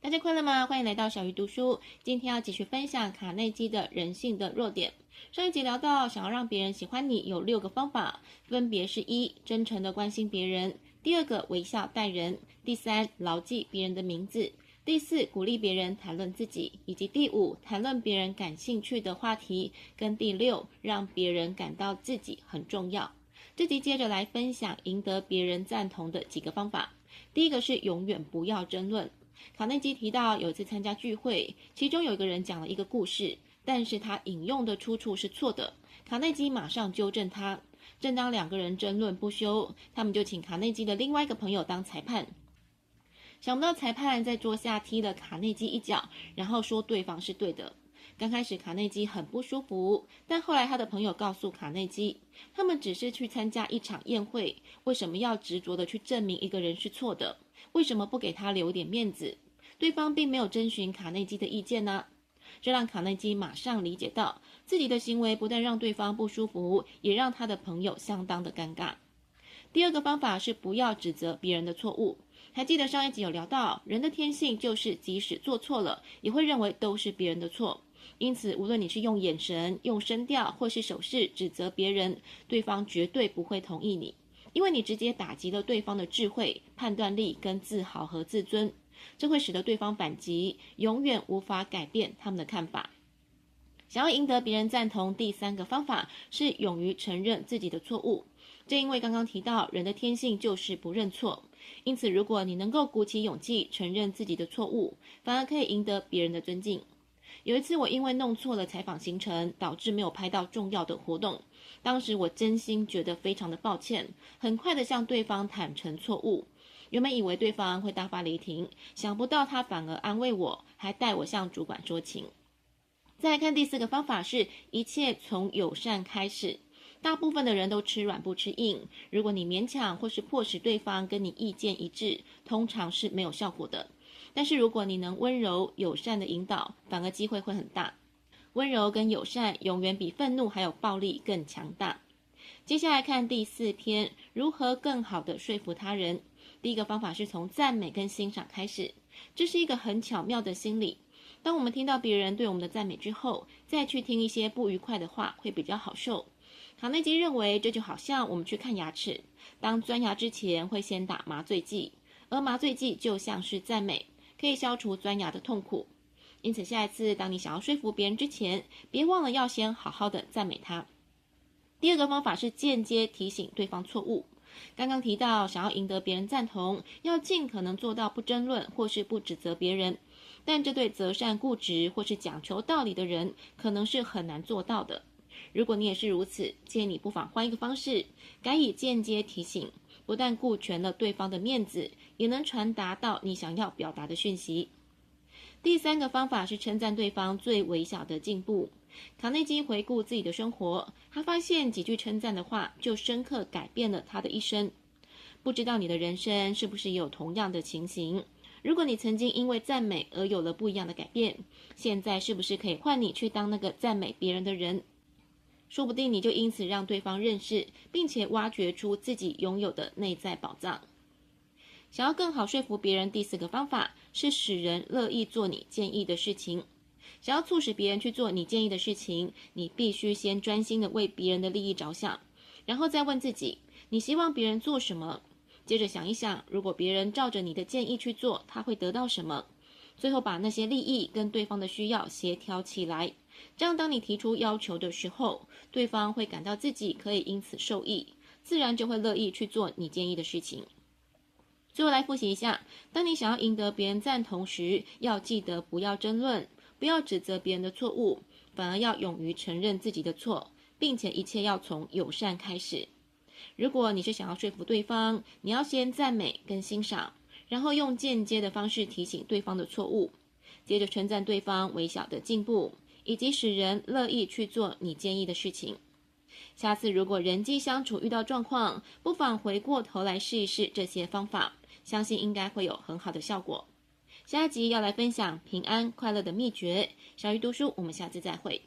大家快乐吗？欢迎来到小鱼读书。今天要继续分享卡内基的人性的弱点。上一集聊到，想要让别人喜欢你，有六个方法，分别是：一、真诚的关心别人；第二个，微笑待人；第三，牢记别人的名字；第四，鼓励别人谈论自己；以及第五，谈论别人感兴趣的话题；跟第六，让别人感到自己很重要。这集接着来分享赢得别人赞同的几个方法。第一个是永远不要争论。卡内基提到，有一次参加聚会，其中有一个人讲了一个故事，但是他引用的出处是错的。卡内基马上纠正他。正当两个人争论不休，他们就请卡内基的另外一个朋友当裁判。想不到裁判在桌下踢了卡内基一脚，然后说对方是对的。刚开始卡内基很不舒服，但后来他的朋友告诉卡内基，他们只是去参加一场宴会，为什么要执着的去证明一个人是错的？为什么不给他留点面子？对方并没有征询卡内基的意见呢，这让卡内基马上理解到，自己的行为不但让对方不舒服，也让他的朋友相当的尴尬。第二个方法是不要指责别人的错误。还记得上一集有聊到，人的天性就是即使做错了，也会认为都是别人的错。因此，无论你是用眼神、用声调或是手势指责别人，对方绝对不会同意你，因为你直接打击了对方的智慧、判断力跟自豪和自尊。这会使得对方反击，永远无法改变他们的看法。想要赢得别人赞同，第三个方法是勇于承认自己的错误。正因为刚刚提到，人的天性就是不认错，因此如果你能够鼓起勇气承认自己的错误，反而可以赢得别人的尊敬。有一次，我因为弄错了采访行程，导致没有拍到重要的活动。当时我真心觉得非常的抱歉，很快的向对方坦诚错误。原本以为对方会大发雷霆，想不到他反而安慰我，还带我向主管说情。再来看第四个方法是，一切从友善开始。大部分的人都吃软不吃硬，如果你勉强或是迫使对方跟你意见一致，通常是没有效果的。但是如果你能温柔友善的引导，反而机会会很大。温柔跟友善永远比愤怒还有暴力更强大。接下来看第四篇，如何更好的说服他人。第一个方法是从赞美跟欣赏开始，这是一个很巧妙的心理。当我们听到别人对我们的赞美之后，再去听一些不愉快的话，会比较好受。卡内基认为，这就好像我们去看牙齿，当钻牙之前会先打麻醉剂，而麻醉剂就像是赞美，可以消除钻牙的痛苦。因此，下一次当你想要说服别人之前，别忘了要先好好的赞美他。第二个方法是间接提醒对方错误。刚刚提到，想要赢得别人赞同，要尽可能做到不争论或是不指责别人，但这对择善固执或是讲求道理的人，可能是很难做到的。如果你也是如此，建议你不妨换一个方式，改以间接提醒，不但顾全了对方的面子，也能传达到你想要表达的讯息。第三个方法是称赞对方最微小的进步。卡内基回顾自己的生活，他发现几句称赞的话就深刻改变了他的一生。不知道你的人生是不是也有同样的情形？如果你曾经因为赞美而有了不一样的改变，现在是不是可以换你去当那个赞美别人的人？说不定你就因此让对方认识，并且挖掘出自己拥有的内在宝藏。想要更好说服别人，第四个方法是使人乐意做你建议的事情。想要促使别人去做你建议的事情，你必须先专心的为别人的利益着想，然后再问自己，你希望别人做什么？接着想一想，如果别人照着你的建议去做，他会得到什么？最后把那些利益跟对方的需要协调起来，这样当你提出要求的时候，对方会感到自己可以因此受益，自然就会乐意去做你建议的事情。最后来复习一下，当你想要赢得别人赞同时，要记得不要争论。不要指责别人的错误，反而要勇于承认自己的错，并且一切要从友善开始。如果你是想要说服对方，你要先赞美跟欣赏，然后用间接的方式提醒对方的错误，接着称赞对方微小的进步，以及使人乐意去做你建议的事情。下次如果人际相处遇到状况，不妨回过头来试一试这些方法，相信应该会有很好的效果。下一集要来分享平安快乐的秘诀。小鱼读书，我们下次再会。